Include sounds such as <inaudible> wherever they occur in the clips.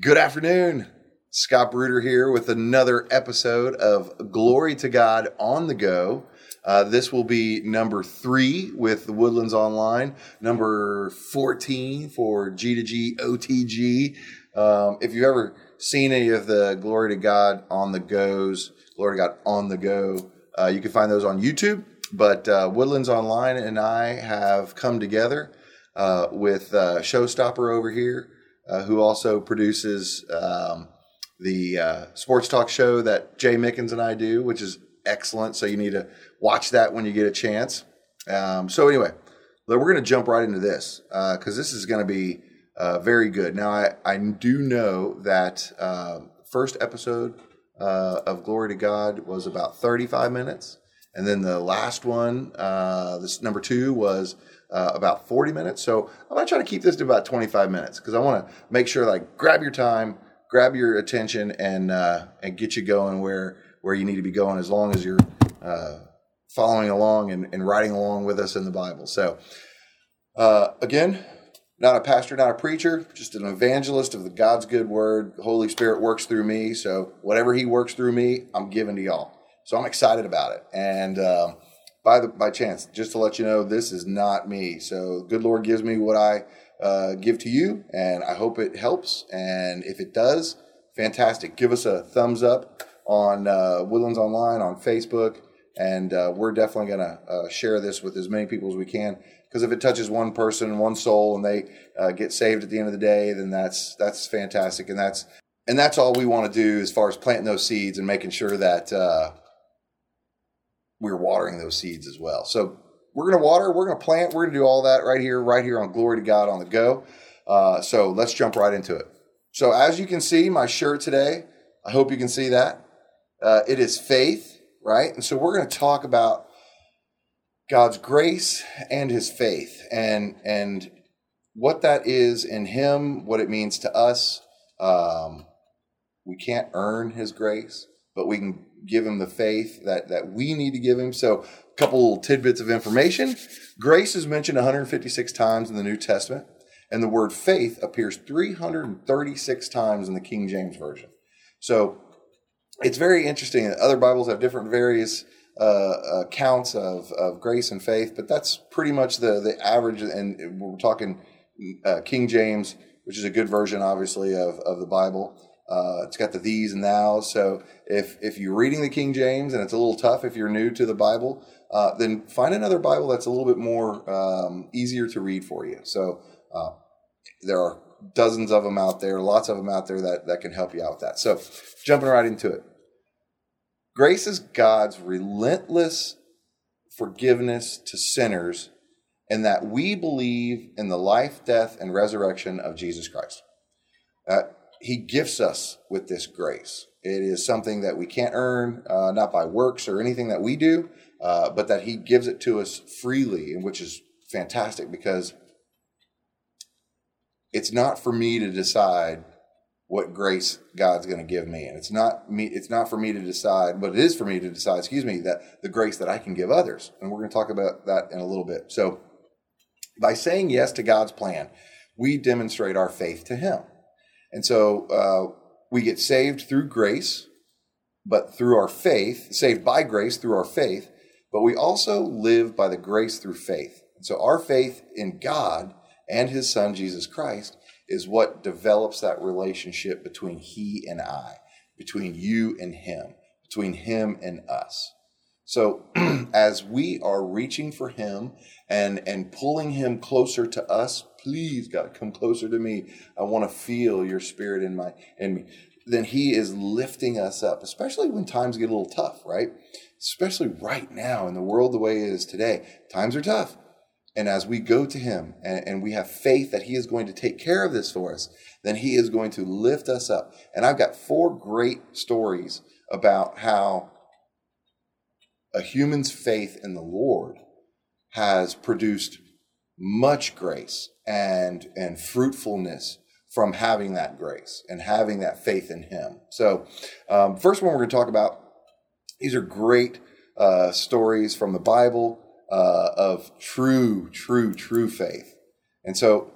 Good afternoon. Scott Bruder here with another episode of Glory to God on the Go. Uh, this will be number three with the Woodlands Online, number 14 for G2G OTG. Um, if you've ever seen any of the Glory to God on the Goes, Glory to God on the Go, uh, you can find those on YouTube. But uh, Woodlands Online and I have come together uh, with uh, Showstopper over here, uh, who also produces um, the uh, sports talk show that Jay Mickens and I do, which is excellent. So you need to watch that when you get a chance. Um, so anyway, we're going to jump right into this because this is going to be very good. Now I, I do know that first episode of Glory to God was about 35 minutes. And then the last one, uh, this number two, was uh, about 40 minutes. So I'm going to try to keep this to about 25 minutes because I want to make sure like grab your time, grab your attention, and uh, and get you going where where you need to be going as long as you're uh, following along and, and riding along with us in the Bible. So uh, again, not a pastor, not a preacher, just an evangelist of the God's good word. The Holy Spirit works through me. So whatever He works through me, I'm giving to y'all. So I'm excited about it. And um, by the by chance, just to let you know, this is not me. So good Lord gives me what I uh, give to you, and I hope it helps. And if it does, fantastic. Give us a thumbs up on uh, Woodlands Online on Facebook, and uh, we're definitely going to uh, share this with as many people as we can. Because if it touches one person, one soul, and they uh, get saved at the end of the day, then that's that's fantastic, and that's and that's all we want to do as far as planting those seeds and making sure that uh, we're watering those seeds as well. So we're going to water, we're going to plant, we're going to do all that right here, right here on Glory to God on the Go. Uh, so let's jump right into it. So as you can see, my shirt today, I hope you can see that. Uh, it is faith, right? And so we're going to talk about God's grace and His faith, and and what that is in Him, what it means to us. Um, we can't earn His grace, but we can give him the faith that, that we need to give him. So, a couple little tidbits of information. Grace is mentioned 156 times in the New Testament, and the word faith appears 336 times in the King James Version. So, it's very interesting. That other Bibles have different various uh, accounts of, of grace and faith, but that's pretty much the, the average. And we're talking uh, King James, which is a good version, obviously, of, of the Bible. Uh, it's got the these and thous. So if if you're reading the King James and it's a little tough if you're new to the Bible, uh, then find another Bible that's a little bit more um, easier to read for you. So uh, there are dozens of them out there, lots of them out there that that can help you out with that. So jumping right into it, grace is God's relentless forgiveness to sinners, and that we believe in the life, death, and resurrection of Jesus Christ. Uh, he gifts us with this grace. It is something that we can't earn, uh, not by works or anything that we do, uh, but that He gives it to us freely, and which is fantastic because it's not for me to decide what grace God's going to give me, and it's not me. It's not for me to decide, but it is for me to decide. Excuse me, that the grace that I can give others, and we're going to talk about that in a little bit. So, by saying yes to God's plan, we demonstrate our faith to Him. And so uh, we get saved through grace, but through our faith, saved by grace through our faith, but we also live by the grace through faith. And so our faith in God and his son, Jesus Christ, is what develops that relationship between he and I, between you and him, between him and us. So <clears throat> as we are reaching for him and, and pulling him closer to us, please God, come closer to me. I want to feel your spirit in my in me. Then he is lifting us up, especially when times get a little tough, right? Especially right now in the world the way it is today. Times are tough. And as we go to him and, and we have faith that he is going to take care of this for us, then he is going to lift us up. And I've got four great stories about how a human's faith in the Lord has produced much grace and and fruitfulness from having that grace and having that faith in Him. So, um, first one we're going to talk about. These are great uh, stories from the Bible uh, of true, true, true faith. And so,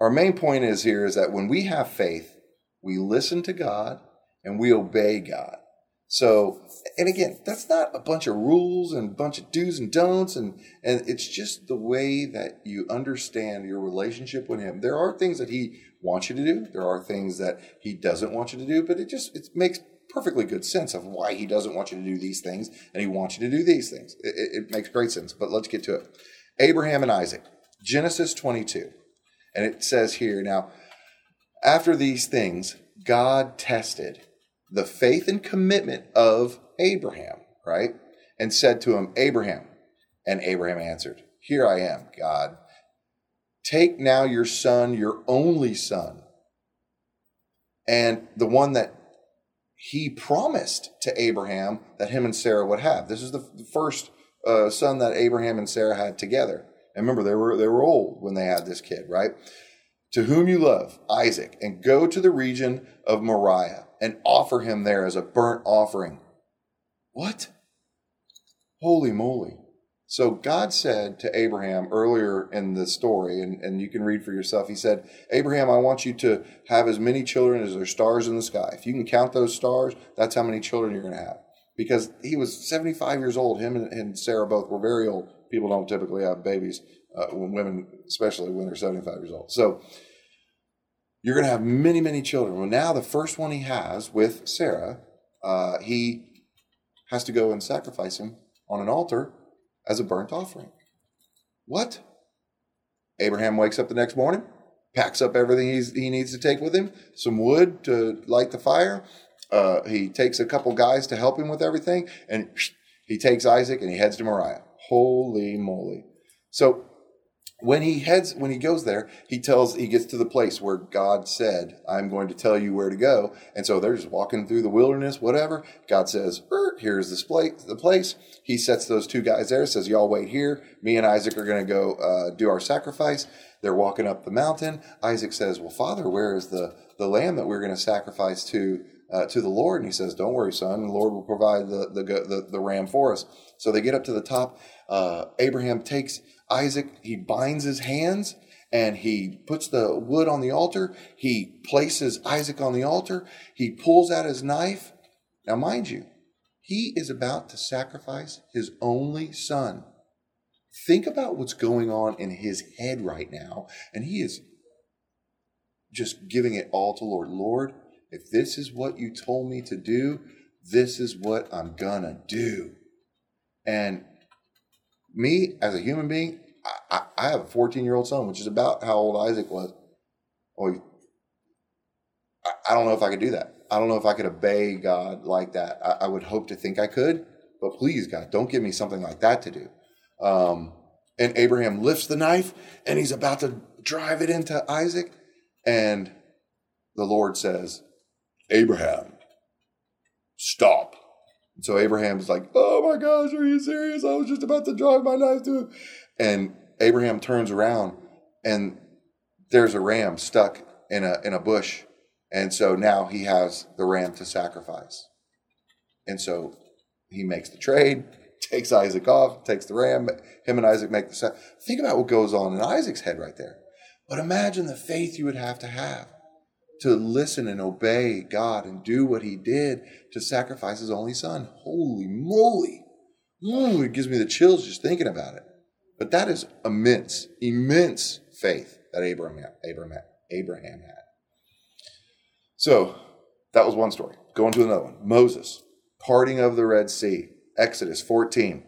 our main point is here is that when we have faith, we listen to God, and we obey God. So, and again, that's not a bunch of rules and a bunch of do's and don'ts, and and it's just the way that you understand your relationship with Him. There are things that He wants you to do. There are things that He doesn't want you to do, but it just it makes perfectly good sense of why He doesn't want you to do these things and He wants you to do these things. It, it, makes great sense. But let's get to it. Abraham and Isaac, Genesis twenty-two, and it says here now. After these things, God tested the faith and commitment of Abraham, right? And said to him, Abraham. And Abraham answered, Here I am, God. Take now your son, your only son, and the one that he promised to Abraham that him and Sarah would have. This is the first uh, son that Abraham and Sarah had together. And remember, they were they were old when they had this kid, right? To whom you love, Isaac, and go to the region of Moriah and offer him there as a burnt offering. What? Holy moly. So God said to Abraham earlier in the story, and, and you can read for yourself, he said, Abraham, I want you to have as many children as there are stars in the sky. If you can count those stars, that's how many children you're going to have. Because he was 75 years old. Him and, and Sarah both were very old. People don't typically have babies, uh, when women, especially when they're 75 years old. So you're going to have many, many children. Well, now the first one he has with Sarah, uh, he has to go and sacrifice him on an altar as a burnt offering. What? Abraham wakes up the next morning, packs up everything he needs to take with him, some wood to light the fire. Uh, he takes a couple guys to help him with everything, and he takes Isaac and he heads to Moriah. Holy moly. So when he heads when he goes there he tells he gets to the place where god said i'm going to tell you where to go. And so they're just walking through the wilderness whatever. God says er, here's this place the place. He sets those two guys there says y'all wait here. Me and isaac are going to go uh, do our sacrifice. They're walking up the mountain. Isaac says well father where is the the lamb that we're going to sacrifice to uh, to the Lord, and he says, "Don't worry, son. The Lord will provide the the the, the ram for us." So they get up to the top. Uh, Abraham takes Isaac, he binds his hands and he puts the wood on the altar. He places Isaac on the altar. He pulls out his knife. Now, mind you, he is about to sacrifice his only son. Think about what's going on in his head right now. And he is just giving it all to Lord. Lord, if this is what you told me to do, this is what I'm gonna do. And me as a human being, I, I have a 14 year old son, which is about how old Isaac was. Well, I, I don't know if I could do that. I don't know if I could obey God like that. I, I, would hope to think I could, but please, God, don't give me something like that to do. Um, and Abraham lifts the knife and he's about to drive it into Isaac. And the Lord says, Abraham, stop. And so Abraham's like, oh my gosh, are you serious? I was just about to drive my knife to him. And Abraham turns around and there's a ram stuck in a in a bush. And so now he has the ram to sacrifice. And so he makes the trade, <laughs> takes Isaac off, takes the ram. Him and Isaac make the sa- think about what goes on in Isaac's head right there. But imagine the faith you would have to have to listen and obey God and do what he did to sacrifice his only son. Holy moly. Ooh, it gives me the chills just thinking about it. But that is immense, immense faith that Abraham, Abraham, Abraham had. So that was one story. Going to another one. Moses, parting of the Red Sea, Exodus 14.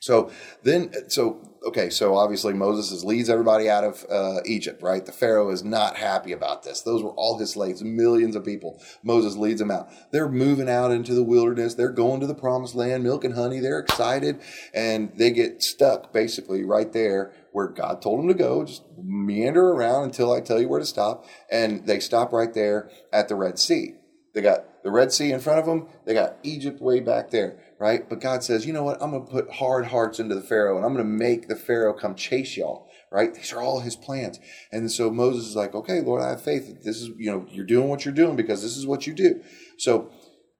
So then, so okay, so obviously Moses leads everybody out of uh, Egypt, right? The Pharaoh is not happy about this. Those were all his slaves, millions of people. Moses leads them out. They're moving out into the wilderness. They're going to the promised land, milk and honey. They're excited, and they get stuck basically right there where God told them to go. Just meander around until I tell you where to stop, and they stop right there at the Red Sea. They got the Red Sea in front of them. They got Egypt way back there right? But God says, you know what? I'm going to put hard hearts into the Pharaoh and I'm going to make the Pharaoh come chase y'all, right? These are all his plans. And so Moses is like, okay, Lord, I have faith this is, you know, you're doing what you're doing because this is what you do. So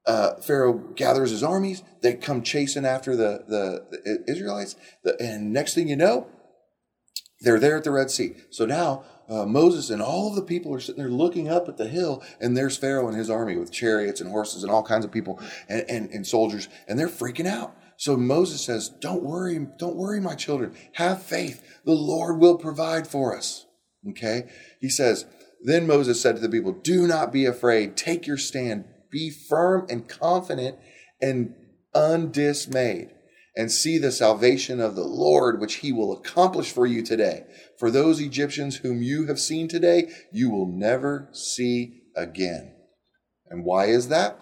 uh, Pharaoh gathers his armies. They come chasing after the, the, the Israelites. The, and next thing you know, they're there at the Red Sea. So now uh, Moses and all of the people are sitting there looking up at the hill, and there's Pharaoh and his army with chariots and horses and all kinds of people and, and, and soldiers, and they're freaking out. So Moses says, Don't worry, don't worry, my children. Have faith. The Lord will provide for us. Okay? He says, Then Moses said to the people, Do not be afraid. Take your stand. Be firm and confident and undismayed and see the salvation of the Lord, which he will accomplish for you today. For those Egyptians whom you have seen today, you will never see again. And why is that?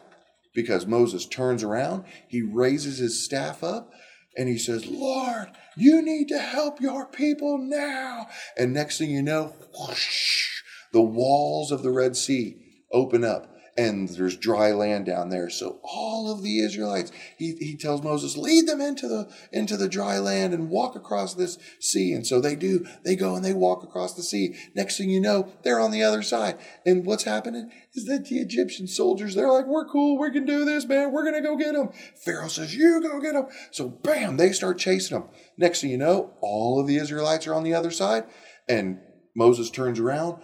Because Moses turns around, he raises his staff up, and he says, Lord, you need to help your people now. And next thing you know, whoosh, the walls of the Red Sea open up and there's dry land down there. So all of the Israelites, he, he tells Moses, lead them into the into the dry land and walk across this sea. And so they do. They go and they walk across the sea. Next thing you know, they're on the other side. And what's happening is that the Egyptian soldiers, they're like, we're cool, we can do this, man. We're gonna go get them. Pharaoh says, you go get them. So bam, they start chasing them. Next thing you know, all of the Israelites are on the other side, and Moses turns around,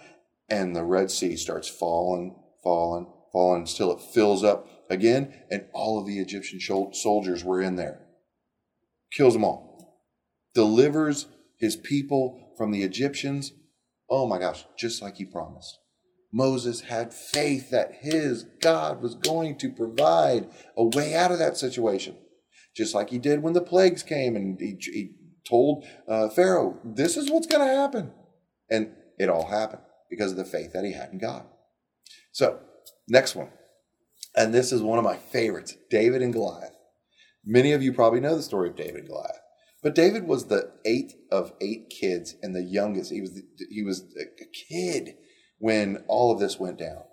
and the Red Sea starts falling, falling, fallen until it fills up again, and all of the Egyptian soldiers were in there. Kills them all. Delivers his people from the Egyptians. Oh my gosh, just like he promised. Moses had faith that his God was going to provide a way out of that situation, just like he did when the plagues came and he, he told uh, Pharaoh, This is what's going to happen. And it all happened because of the faith that he had in God. So, Next one. And this is one of my favorites David and Goliath. Many of you probably know the story of David and Goliath. But David was the eighth of eight kids and the youngest. He was he was a kid when all of this went down,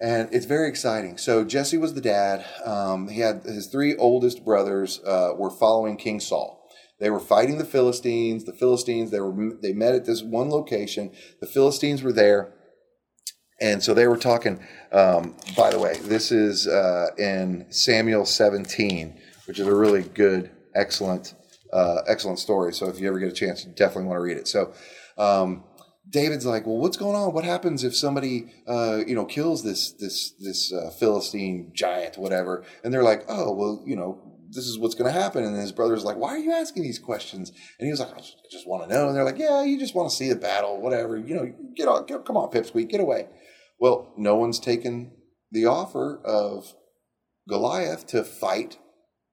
and it's very exciting. So Jesse was the dad. Um, he had his three oldest brothers uh, were following King Saul. They were fighting the Philistines. The Philistines they were they met at this one location. The Philistines were there. And so they were talking. Um, by the way, this is uh, in Samuel 17, which is a really good, excellent, uh, excellent story. So if you ever get a chance, you definitely want to read it. So um, David's like, "Well, what's going on? What happens if somebody, uh, you know, kills this this this uh, Philistine giant, whatever?" And they're like, "Oh, well, you know." This is what's going to happen. And his brother's like, Why are you asking these questions? And he was like, I just, just want to know. And they're like, Yeah, you just want to see the battle, whatever. You know, get on, get, come on, Pipsqueak, get away. Well, no one's taken the offer of Goliath to fight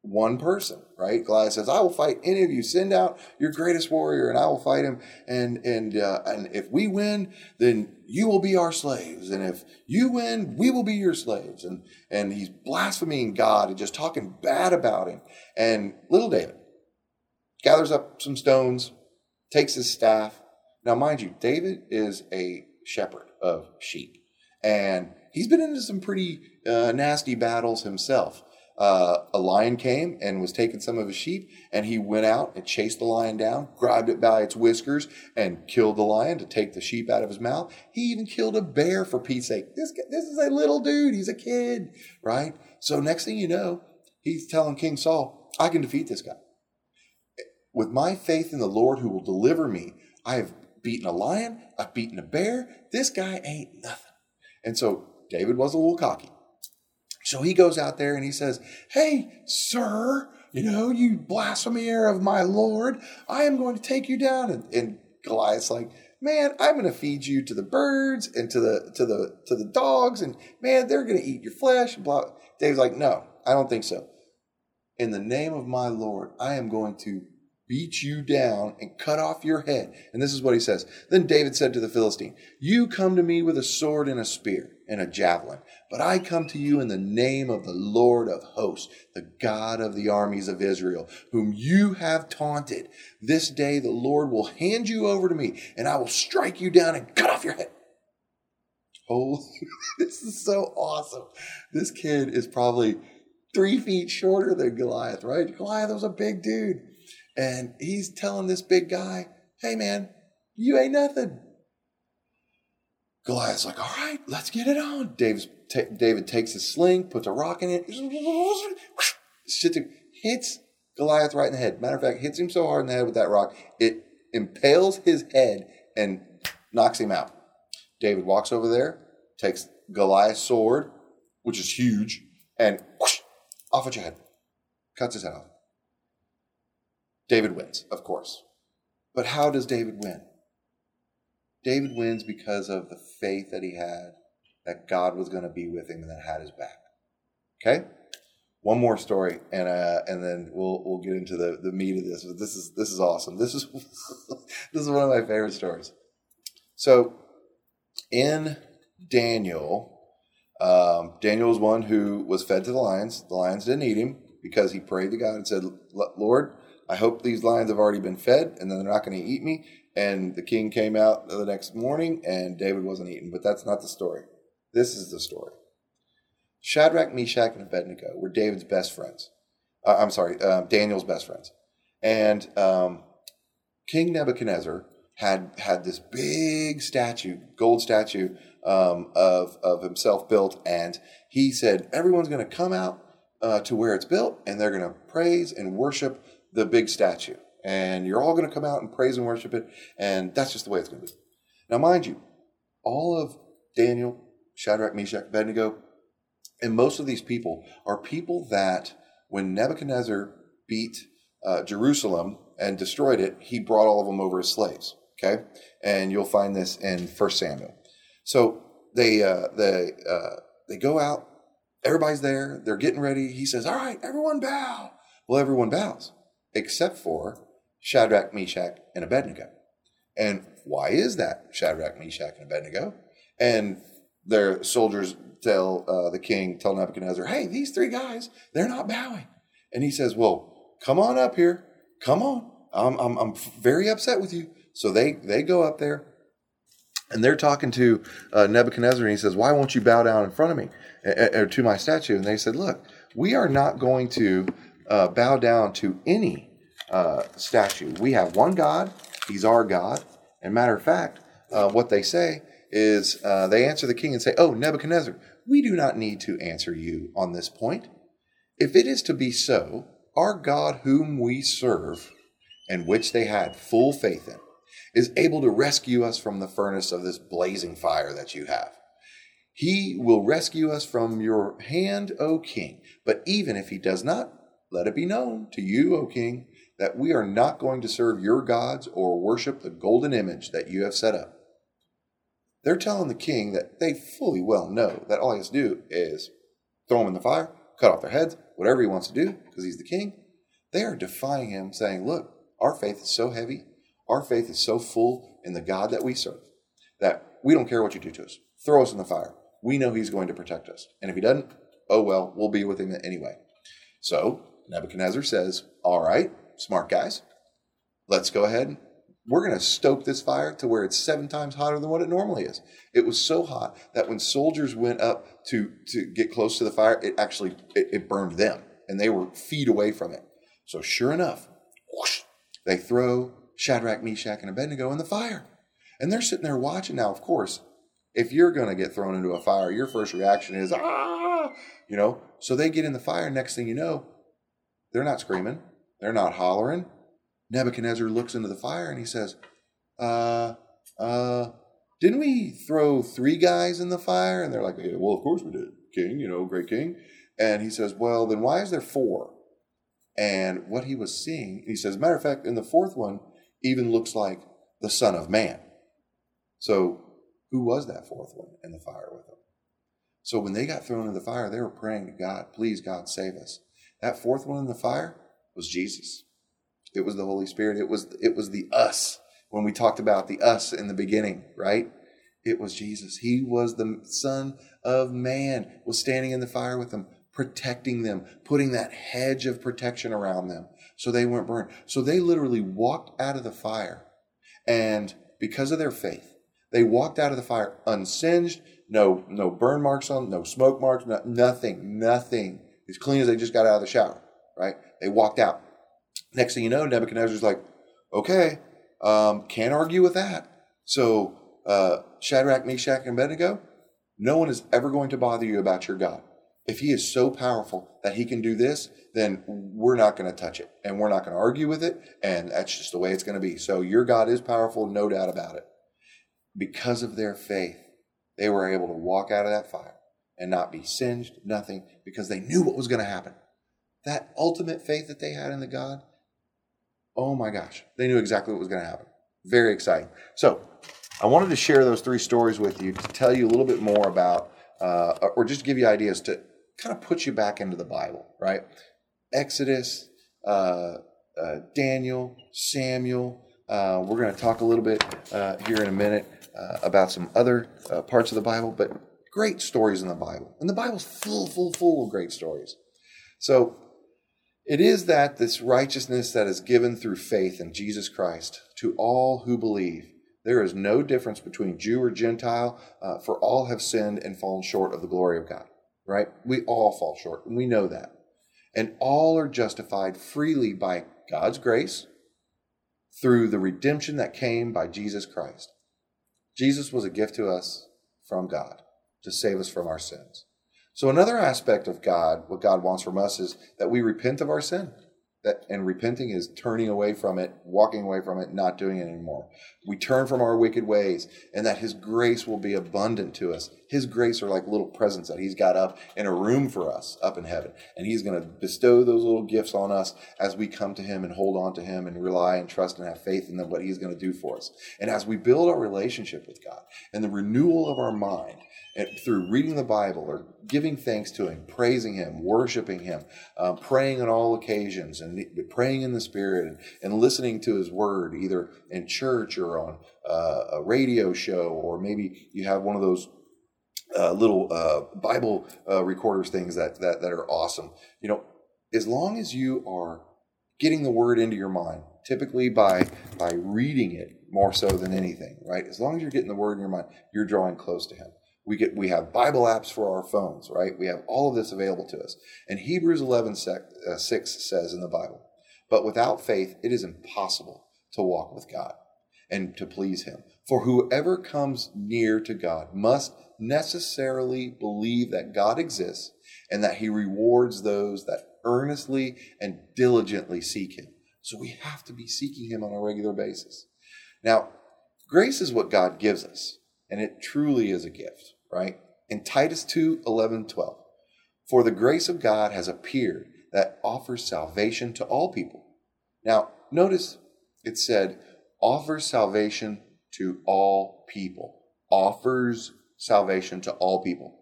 one person, right? Goliath says, "I will fight any of you. Send out your greatest warrior, and I will fight him. And and uh, and if we win, then you will be our slaves. And if you win, we will be your slaves." And and he's blaspheming God and just talking bad about him. And little David gathers up some stones, takes his staff. Now, mind you, David is a shepherd of sheep and he's been into some pretty uh, nasty battles himself. Uh, a lion came and was taking some of his sheep, and he went out and chased the lion down, grabbed it by its whiskers, and killed the lion to take the sheep out of his mouth. He even killed a bear for Pete's sake. This this is a little dude. He's a kid, right? So next thing you know, he's telling King Saul, "I can defeat this guy with my faith in the Lord, who will deliver me. I have beaten a lion. I've beaten a bear. This guy ain't nothing." And so David was a little cocky. So he goes out there and he says, Hey, sir, you know, you blasphemer of my Lord, I am going to take you down. And, and Goliath's like, Man, I'm going to feed you to the birds and to the to the to the dogs, and man, they're going to eat your flesh. And blah. David's like, No, I don't think so. In the name of my Lord, I am going to beat you down and cut off your head. And this is what he says. Then David said to the Philistine, You come to me with a sword and a spear and a javelin, but I come to you in the name of the Lord of hosts, the God of the armies of Israel, whom you have taunted. This day the Lord will hand you over to me, and I will strike you down and cut off your head. Holy, <laughs> this is so awesome. This kid is probably three feet shorter than Goliath, right? Goliath was a big dude. And he's telling this big guy, hey man, you ain't nothing. Goliath's like, all right, let's get it on. T- David takes his sling, puts a rock in it, <laughs> hits Goliath right in the head. Matter of fact, hits him so hard in the head with that rock, it impales his head and knocks him out. David walks over there, takes Goliath's sword, which is huge, and whoosh, <laughs> off with your head. Cuts his head off. David wins, of course. But how does David win? David wins because of the faith that he had that God was going to be with him and that had his back. Okay? One more story, and uh, and then we'll we'll get into the, the meat of this. But this is this is awesome. This is <laughs> this is one of my favorite stories. So, in Daniel, um, Daniel was one who was fed to the lions. The lions didn't eat him because he prayed to God and said, "Lord, I hope these lions have already been fed, and then they're not going to eat me." And the king came out the next morning, and David wasn't eaten. But that's not the story. This is the story. Shadrach, Meshach, and Abednego were David's best friends. Uh, I'm sorry, uh, Daniel's best friends. And um, King Nebuchadnezzar had had this big statue, gold statue um, of of himself built, and he said everyone's going to come out uh, to where it's built, and they're going to praise and worship the big statue, and you're all going to come out and praise and worship it, and that's just the way it's going to be. Now, mind you, all of Daniel, Shadrach, Meshach, Abednego, and most of these people are people that when Nebuchadnezzar beat uh, Jerusalem and destroyed it, he brought all of them over as slaves. Okay, and you'll find this in First Samuel. So they uh, they uh, they go out. Everybody's there. They're getting ready. He says, "All right, everyone bow." Well, everyone bows except for Shadrach, Meshach, and Abednego. And why is that Shadrach, Meshach, and Abednego? And their soldiers tell uh, the king, tell Nebuchadnezzar, hey, these three guys, they're not bowing. And he says, well, come on up here. Come on. I'm, I'm, I'm very upset with you. So they, they go up there and they're talking to uh, Nebuchadnezzar and he says, why won't you bow down in front of me or to my statue? And they said, look, we are not going to uh, bow down to any uh, statue. We have one God. He's our God. And matter of fact, uh, what they say is uh, they answer the king and say, Oh, Nebuchadnezzar, we do not need to answer you on this point. If it is to be so, our God, whom we serve, and which they had full faith in, is able to rescue us from the furnace of this blazing fire that you have. He will rescue us from your hand, O king. But even if he does not, let it be known to you, O king, that we are not going to serve your gods or worship the golden image that you have set up. They're telling the king that they fully well know that all he has to do is throw them in the fire, cut off their heads, whatever he wants to do, because he's the king. They are defying him, saying, Look, our faith is so heavy, our faith is so full in the God that we serve, that we don't care what you do to us. Throw us in the fire. We know he's going to protect us. And if he doesn't, oh well, we'll be with him anyway. So Nebuchadnezzar says, All right, smart guys, let's go ahead we're going to stoke this fire to where it's seven times hotter than what it normally is. It was so hot that when soldiers went up to, to get close to the fire, it actually it, it burned them and they were feet away from it. So sure enough, whoosh, they throw Shadrach, Meshach, and Abednego in the fire. And they're sitting there watching. Now, of course, if you're going to get thrown into a fire, your first reaction is, ah, you know. So they get in the fire. Next thing you know, they're not screaming, they're not hollering, Nebuchadnezzar looks into the fire and he says, uh, uh, didn't we throw three guys in the fire? And they're like, well, of course we did, king, you know, great king. And he says, well, then why is there four? And what he was seeing, he says, matter of fact, in the fourth one, even looks like the Son of Man. So who was that fourth one in the fire with them? So when they got thrown in the fire, they were praying to God, please, God, save us. That fourth one in the fire was Jesus. It was the Holy Spirit. It was it was the us when we talked about the us in the beginning, right? It was Jesus. He was the Son of Man, was standing in the fire with them, protecting them, putting that hedge of protection around them so they weren't burned. So they literally walked out of the fire. And because of their faith, they walked out of the fire unsinged, no, no burn marks on, no smoke marks, no, nothing, nothing. As clean as they just got out of the shower, right? They walked out. Next thing you know, Nebuchadnezzar's like, okay, um, can't argue with that. So uh, Shadrach, Meshach, and Abednego, no one is ever going to bother you about your God. If he is so powerful that he can do this, then we're not going to touch it and we're not going to argue with it. And that's just the way it's going to be. So your God is powerful, no doubt about it. because of their faith, they were able to walk out of that fire and not be singed, nothing, because they knew what was going to happen. That ultimate faith that they had in the God, oh my gosh, they knew exactly what was going to happen. Very exciting. So, I wanted to share those three stories with you to tell you a little bit more about, uh, or just give you ideas to kind of put you back into the Bible, right? Exodus, uh, uh, Daniel, Samuel. Uh, we're going to talk a little bit uh, here in a minute uh, about some other parts of the Bible, but great stories in the Bible. And the Bible's full, full, full of great stories. So it is that this righteousness that is given through faith in Jesus Christ to all who believe. There is no difference between Jew or Gentile, uh, for all have sinned and fallen short of the glory of God, right? We all fall short, and we know that. And all are justified freely by God's grace through the redemption that came by Jesus Christ. Jesus was a gift to us from God to save us from our sins. So, another aspect of God, what God wants from us, is that we repent of our sin. That, and repenting is turning away from it, walking away from it, not doing it anymore. We turn from our wicked ways, and that His grace will be abundant to us. His grace are like little presents that He's got up in a room for us up in heaven. And He's going to bestow those little gifts on us as we come to Him and hold on to Him and rely and trust and have faith in what He's going to do for us. And as we build our relationship with God and the renewal of our mind, and through reading the Bible or giving thanks to Him, praising Him, worshiping Him, uh, praying on all occasions, and praying in the Spirit, and, and listening to His Word, either in church or on uh, a radio show, or maybe you have one of those uh, little uh, Bible uh, recorders things that, that that are awesome. You know, as long as you are getting the Word into your mind, typically by by reading it more so than anything, right? As long as you're getting the Word in your mind, you're drawing close to Him. We get we have Bible apps for our phones, right? We have all of this available to us. And Hebrews 11 uh, 6 says in the Bible, but without faith it is impossible to walk with God and to please him. For whoever comes near to God must necessarily believe that God exists and that he rewards those that earnestly and diligently seek him. So we have to be seeking him on a regular basis. Now, grace is what God gives us and it truly is a gift, right? In Titus 2 11, 12, for the grace of God has appeared that offers salvation to all people. Now, notice it said, offers salvation to all people. Offers salvation to all people.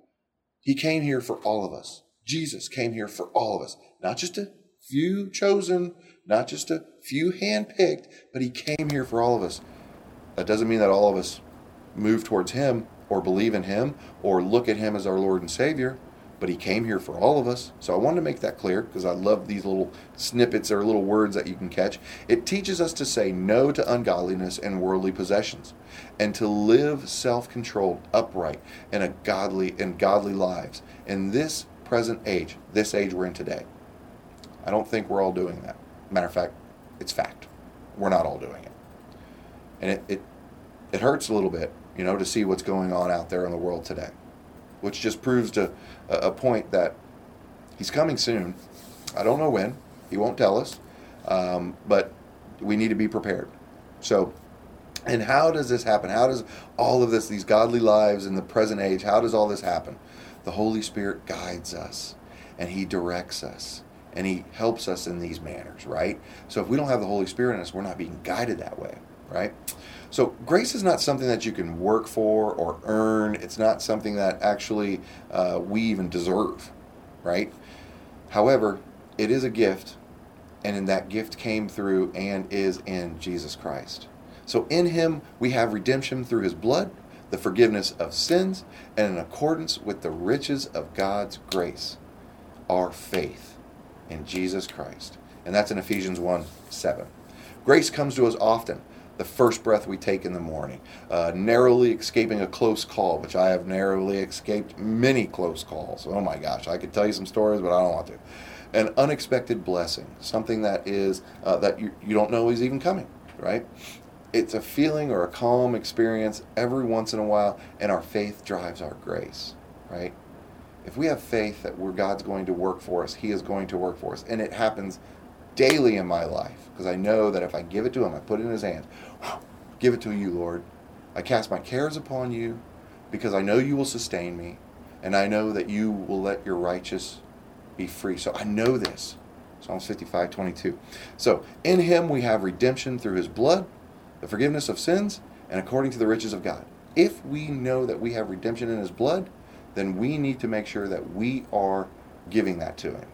He came here for all of us. Jesus came here for all of us, not just a few chosen, not just a few handpicked, but he came here for all of us. That doesn't mean that all of us move towards Him or believe in Him or look at Him as our Lord and Savior, but He came here for all of us. So I wanted to make that clear because I love these little snippets or little words that you can catch. It teaches us to say no to ungodliness and worldly possessions and to live self-controlled, upright, and a godly and godly lives in this present age, this age we're in today. I don't think we're all doing that. Matter of fact, it's fact. We're not all doing it. And it, it, it hurts a little bit you know, to see what's going on out there in the world today, which just proves to a, point that he's coming soon. I don't know when. He won't tell us, um, but we need to be prepared. So, and how does this happen? How does all of this, these godly lives in the present age, how does all this happen? The Holy Spirit guides us and He directs us and He helps us in these manners, right? So if we don't have the Holy Spirit in us, we're not being guided that way, right? So, grace is not something that you can work for or earn. It's not something that actually uh, we even deserve, right? However, it is a gift, and in that gift came through and is in Jesus Christ. So, in Him, we have redemption through His blood, the forgiveness of sins, and in accordance with the riches of God's grace, our faith in Jesus Christ. And that's in Ephesians 1 7. Grace comes to us often the first breath we take in the morning, uh, narrowly escaping a close call, which I have narrowly escaped many close calls. Oh my gosh, I could tell you some stories, but I don't want to. An unexpected blessing, something that is uh, that you, you don't know is even coming, right? It's a feeling or a calm experience every once in a while, and our faith drives our grace, right? If we have faith that we're God's going to work for us, He is going to work for us, and it happens daily in my life because I know that if I give it to Him, I put it in His hands. <sighs> Give it to you, Lord. I cast my cares upon you because I know you will sustain me, and I know that you will let your righteous be free. So I know this. Psalms 55, 22. So in him we have redemption through his blood, the forgiveness of sins, and according to the riches of God. If we know that we have redemption in his blood, then we need to make sure that we are giving that to him.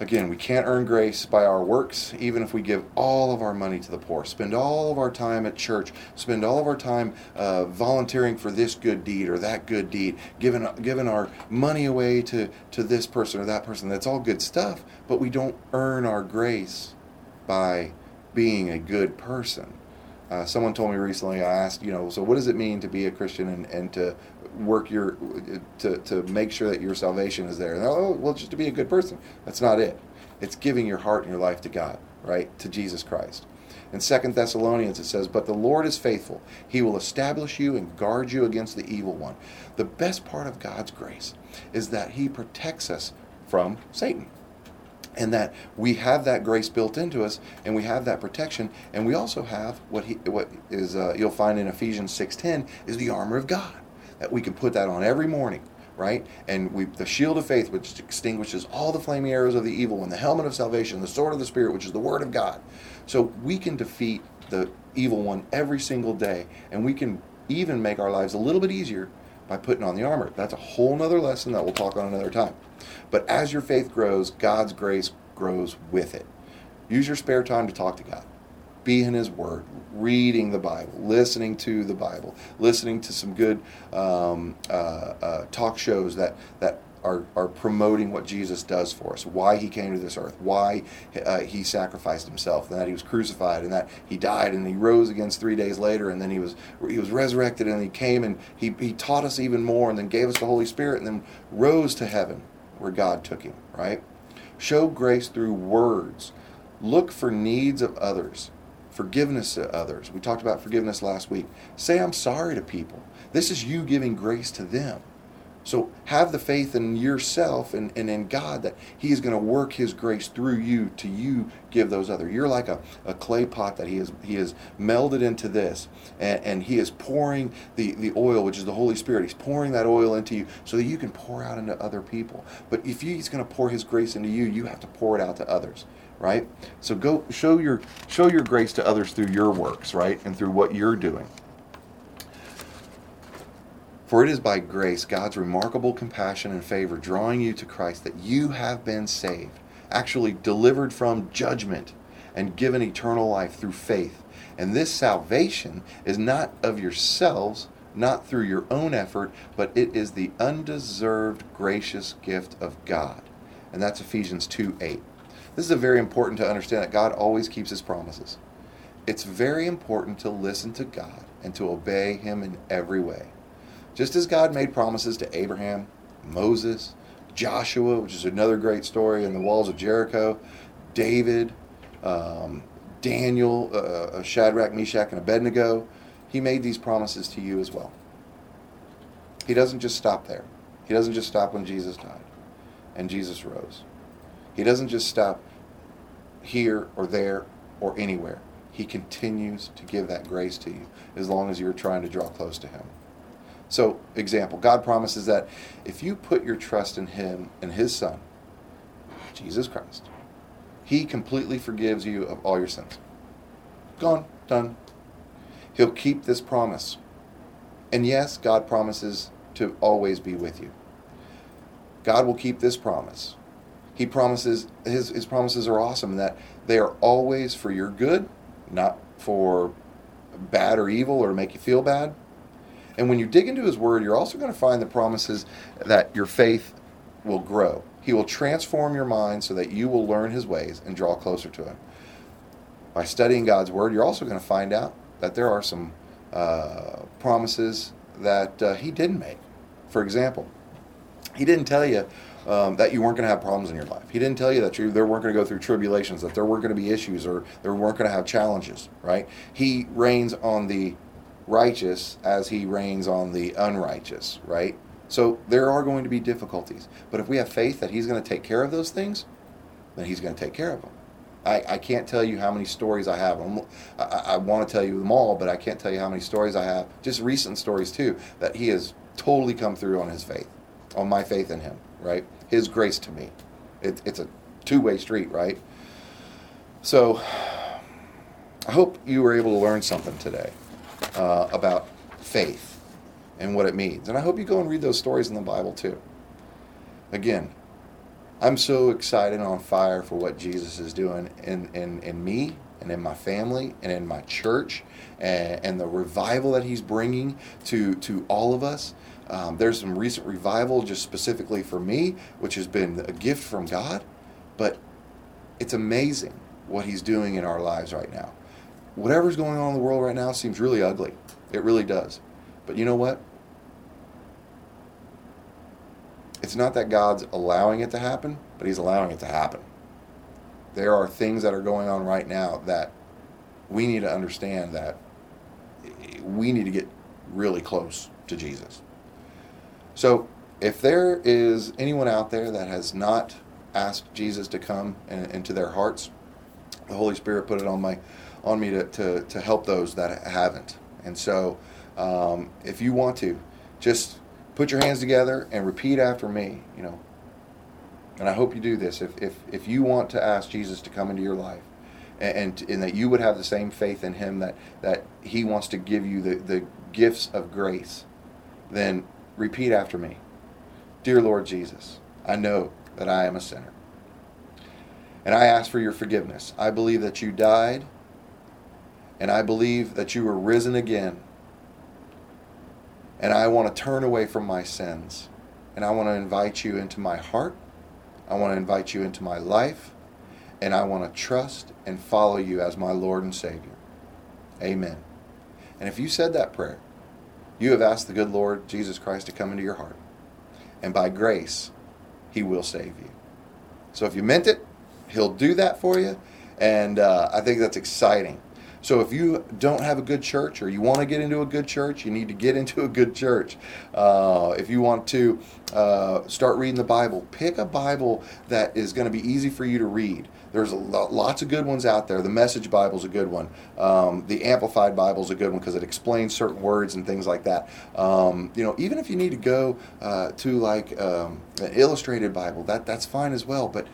Again, we can't earn grace by our works, even if we give all of our money to the poor, spend all of our time at church, spend all of our time uh, volunteering for this good deed or that good deed, giving giving our money away to to this person or that person. That's all good stuff, but we don't earn our grace by being a good person. Uh, someone told me recently. I asked, you know, so what does it mean to be a Christian and, and to work your to, to make sure that your salvation is there. And, oh, well, just to be a good person. That's not it. It's giving your heart and your life to God, right? To Jesus Christ. In Second Thessalonians it says, But the Lord is faithful. He will establish you and guard you against the evil one. The best part of God's grace is that He protects us from Satan. And that we have that grace built into us, and we have that protection, and we also have what he what is uh, you'll find in Ephesians six ten is the armor of God we can put that on every morning right? And we, the shield of faith, which extinguishes all the flaming arrows of the evil one, the helmet of salvation, the sword of the Spirit, which is the word of God. So we can defeat the evil one every single day, and we can even make our lives a little bit easier by putting on the armor. That's a whole nother lesson that we'll talk on another time. But as your faith grows, God's grace grows with it. Use your spare time to talk to God be in His Word, reading the Bible, listening to the Bible, listening to some good um, uh, uh, talk shows that that are, are promoting what Jesus does for us, why He came to this earth, why uh, He sacrificed Himself, and that He was crucified, and that He died, and He rose again three days later, and then He was He was resurrected, and He came and He He taught us even more, and then gave us the Holy Spirit, and then rose to heaven, where God took Him. Right? Show grace through words. Look for needs of others forgiveness to others. We talked about forgiveness last week. Say, I'm sorry to people. This is you giving grace to them. So have the faith in yourself and, and in God that He is going to work His grace through you to you give those other. You're like a, a clay pot that He has He has melded into this, and, and He is pouring the, the oil, which is the Holy Spirit. He's pouring that oil into you so that you can pour out into other people. But if He's going to pour His grace into you, you have to pour it out to others right? So go show your show your grace to others through your works, right? And through what you're doing. For it is by grace, God's remarkable compassion and favor drawing you to Christ that you have been saved, actually delivered from judgment and given eternal life through faith. And this salvation is not of yourselves, not through your own effort, but it is the undeserved gracious gift of God. And that's Ephesians 2 8. This is very important to understand that God always keeps his promises. It's very important to listen to God and to obey him in every way. Just as God made promises to Abraham, Moses, Joshua, which is another great story in the walls of Jericho, David, um, Daniel, uh, uh Shadrach, Meshach, and Abednego, he made these promises to you as well. He doesn't just stop there. He doesn't just stop when Jesus died and Jesus rose. He doesn't just stop here or there or anywhere. He continues to give that grace to you as long as you're trying to draw close to Him. So, example, God promises that if you put your trust in Him and His Son, Jesus Christ, He completely forgives you of all your sins. Gone, done. He'll keep this promise. And yes, God promises to always be with you. God will keep this promise he promises his, his promises are awesome that they are always for your good, not for bad or evil or make you feel bad. And when you dig into his word, you're also going to find the promises that your faith will grow. He will transform your mind so that you will learn his ways and draw closer to him. By studying God's word, you're also going to find out that there are some uh, promises that uh, he didn't make. For example, he didn't tell you um, that you weren't going to have problems in your life. He didn't tell you that you there weren't going to go through tribulations, that there weren't going to be issues, or there weren't going to have challenges. Right? He rains on the righteous as he rains on the unrighteous. Right? So there are going to be difficulties, but if we have faith that He's going to take care of those things, then He's going to take care of them. I, I can't tell you how many stories I have. I'm, I, I want to tell you them all, but I can't tell you how many stories I have. Just recent stories too that he has totally come through on his faith, on my faith in him. Right, his grace to me. It, it's a two-way street, right? So, I hope you were able to learn something today uh, about faith and what it means, and I hope you go and read those stories in the Bible too. Again, I'm so excited and on fire for what Jesus is doing in, in, in me and in my family and in my church and, and the revival that he's bringing to, to all of us. Um, there's some recent revival just specifically for me, which has been a gift from God, but it's amazing what he's doing in our lives right now. Whatever's going on in the world right now seems really ugly. It really does. But you know what? it's not that God's allowing it to happen, but He's allowing it to happen. There are things that are going on right now that we need to understand that we need to get really close to Jesus. So, if there is anyone out there that has not asked Jesus to come in, into their hearts, the Holy Spirit put it on my on me to, to, to help those that haven't. And so, um, if you want to, just put your hands together and repeat after me, you know. And I hope you do this. If, if, if you want to ask Jesus to come into your life and, and, that you would have the same faith in him that, that he wants to give you the, the gifts of grace, then repeat after me. Dear Lord Jesus, I know that I am a sinner. And I ask for your forgiveness. I believe that you died, and I believe that you were risen again and I want to turn away from my sins. And I want to invite you into my heart. I want to invite you into my life. And I want to trust and follow you as my Lord and Savior. Amen. And if you said that prayer, you have asked the good Lord Jesus Christ to come into your heart. And by grace, He will save you. So if you meant it, He'll do that for you. And uh, I think that's exciting. So if you don't have a good church or you want to get into a good church, you need to get <laughs> into a good church. Uh, if you want to uh, start reading the Bible, pick a Bible that is going to be easy for you to read. There's lots of good ones out there. The Message Bible is a good one. Um, the Amplified Bible is a good one because it explains certain words and things like that. Um, you know, even if you need to go uh, to like um, an illustrated Bible, that that's fine as well. But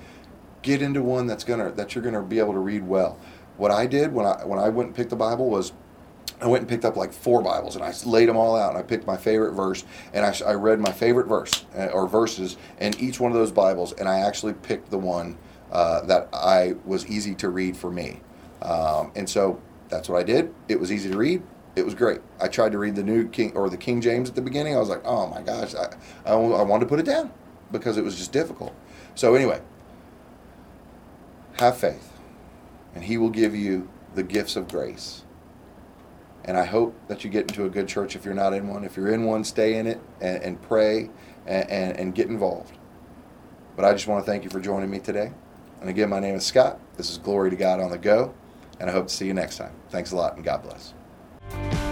get into one that's gonna that you're gonna be able to read well what I did when I when I went and picked the Bible was I went and picked up like four Bibles and I laid them all out and I picked my favorite verse and I, I read my favorite verse uh, or verses in each one of those Bibles and I actually picked the one uh, that I was easy to read for me. Um, and so that's what I did. It was easy to read. It was great. I tried to read the new King or the King James at the beginning. I was like, oh my gosh, I, I, I wanted to put it down because it was just difficult. So anyway, have faith and He will give you the gifts of grace. And I hope that you get into a good church if you're not in one. If you're in one, stay in it and, and pray and, and, and get involved. But I just want to thank you for joining me today. And again, my name is Scott. This is Glory to God on the Go, and I hope to see you next time. Thanks a lot, and God bless.